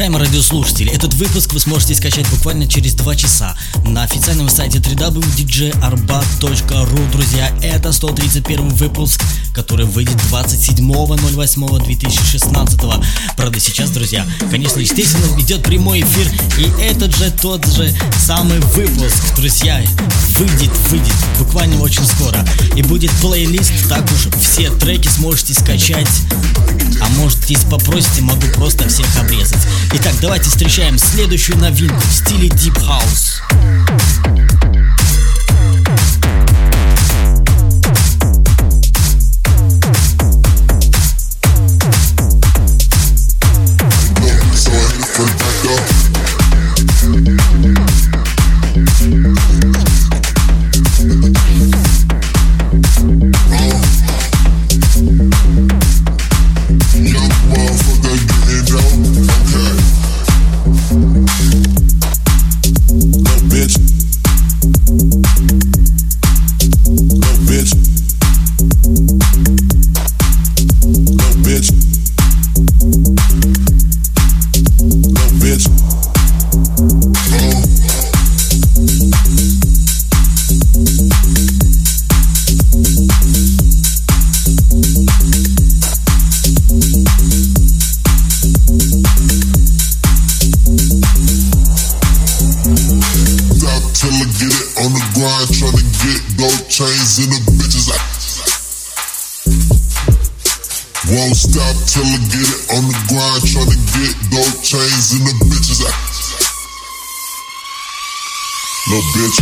Уважаемые радиослушатели, этот выпуск вы сможете скачать буквально через 2 часа на официальном сайте www.djarbat.ru. Друзья, это 131 выпуск, который выйдет 27.08.2016. Правда, сейчас, друзья, конечно, естественно, идет прямой эфир, и этот же тот же самый выпуск, друзья, выйдет, выйдет буквально очень скоро. И будет плейлист, так уж все треки сможете скачать. А может, если попросите, могу просто всех обрезать. Итак, давайте встречаем следующую новинку в стиле Deep House. grind, tryna get dope chains in the bitches. I won't stop till I get it on the grind, tryna get dope chains in the bitches. I little bitch.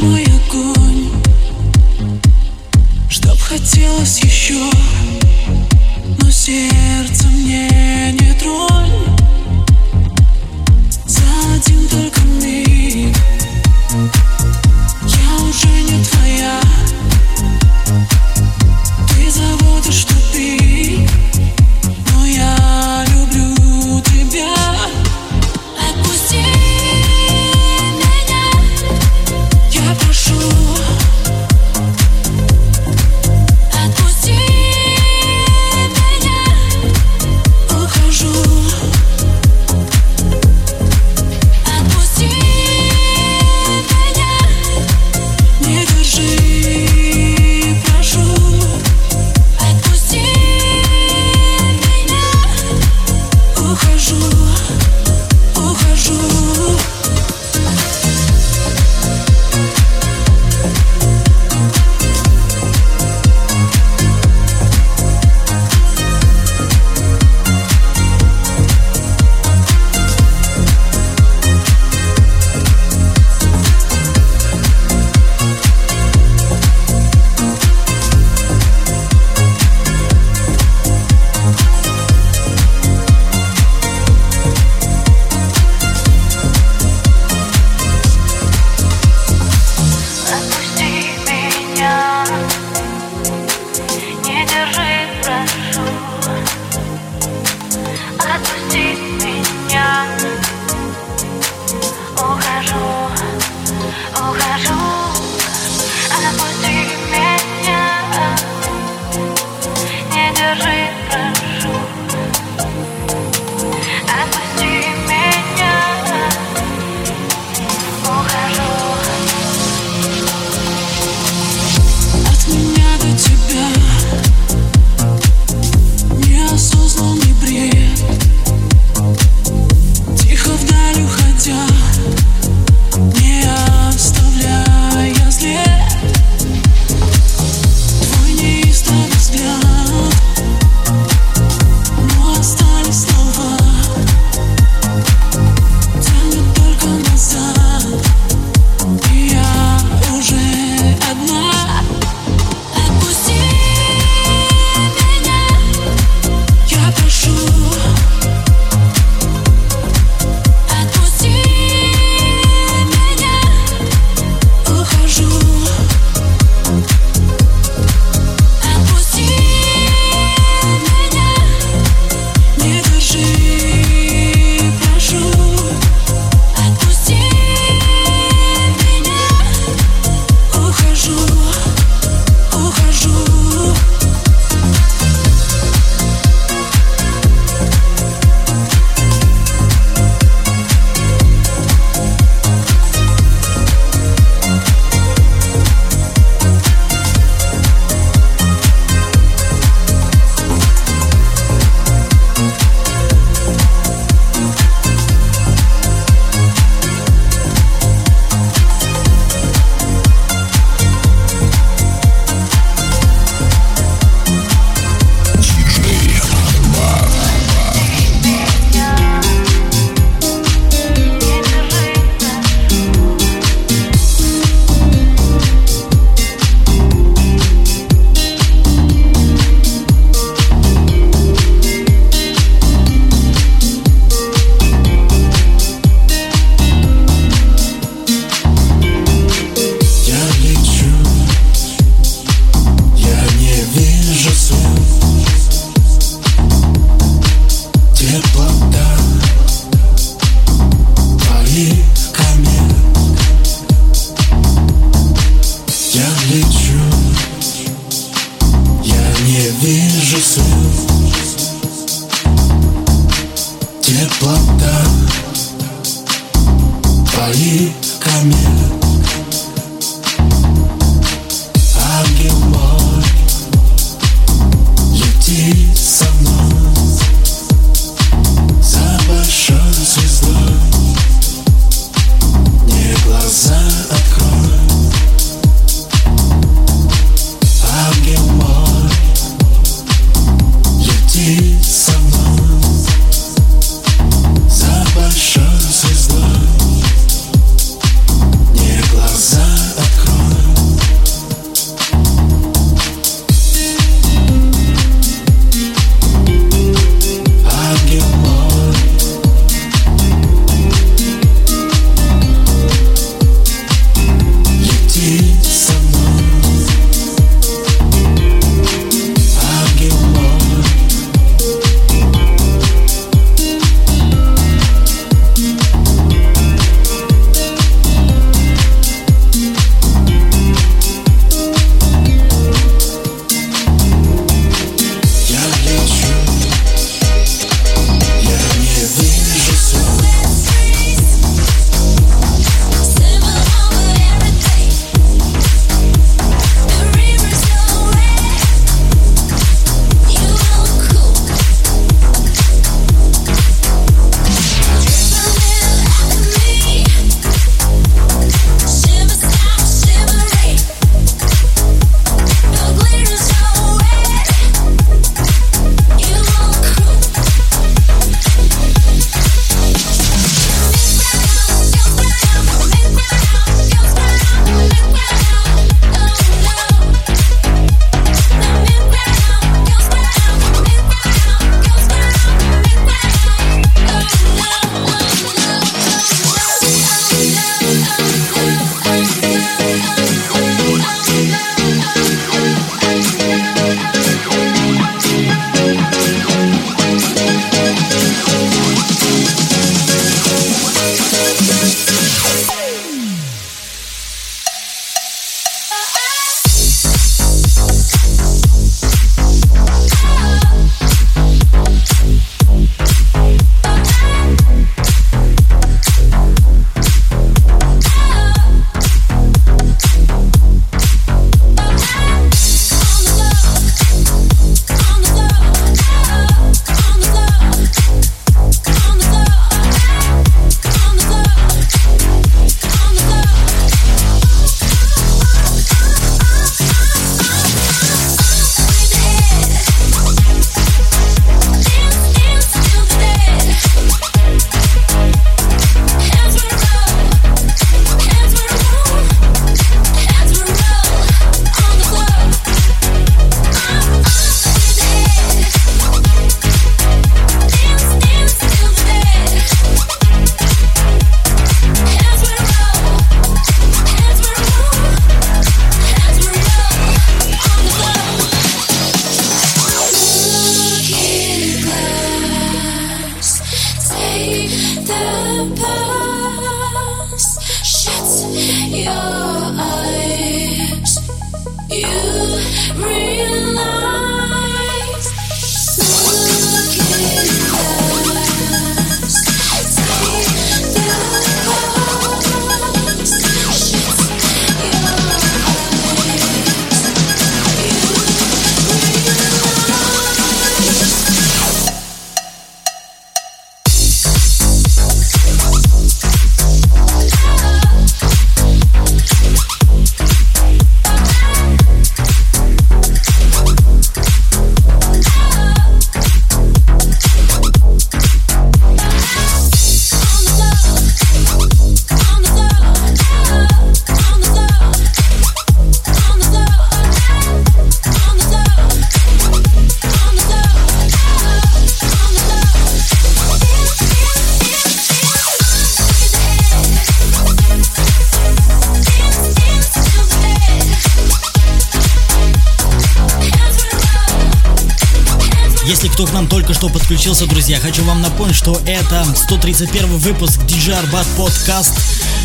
мой огонь. Чтоб хотелось еще Но сердце мне не тронь. За один только You. Если кто к нам только что подключился, друзья, хочу вам напомнить, что это 131 выпуск DJ Арбат подкаст.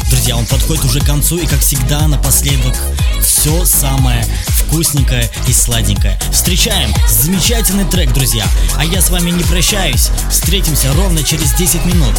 Друзья, он подходит уже к концу и, как всегда, напоследок все самое вкусненькое и сладенькое. Встречаем замечательный трек, друзья. А я с вами не прощаюсь. Встретимся ровно через 10 минут.